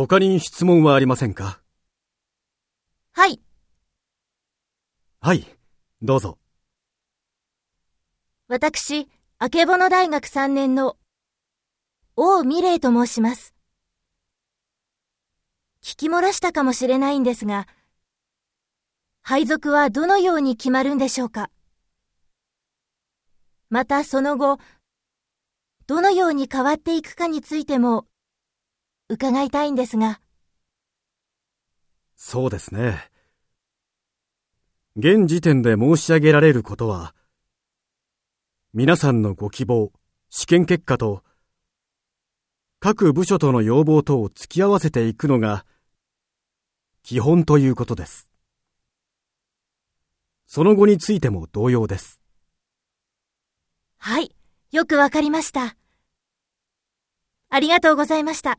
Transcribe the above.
他に質問はありませんか？はい。はい、どうぞ。私、あけぼの大学3年の王美玲と申します。聞き漏らしたかもしれないんですが、配属はどのように決まるんでしょうか？またその後、どのように変わっていくかについても伺いたいんですが。そうですね。現時点で申し上げられることは、皆さんのご希望、試験結果と、各部署との要望とを突き合わせていくのが、基本ということです。その後についても同様です。はい、よくわかりました。ありがとうございました。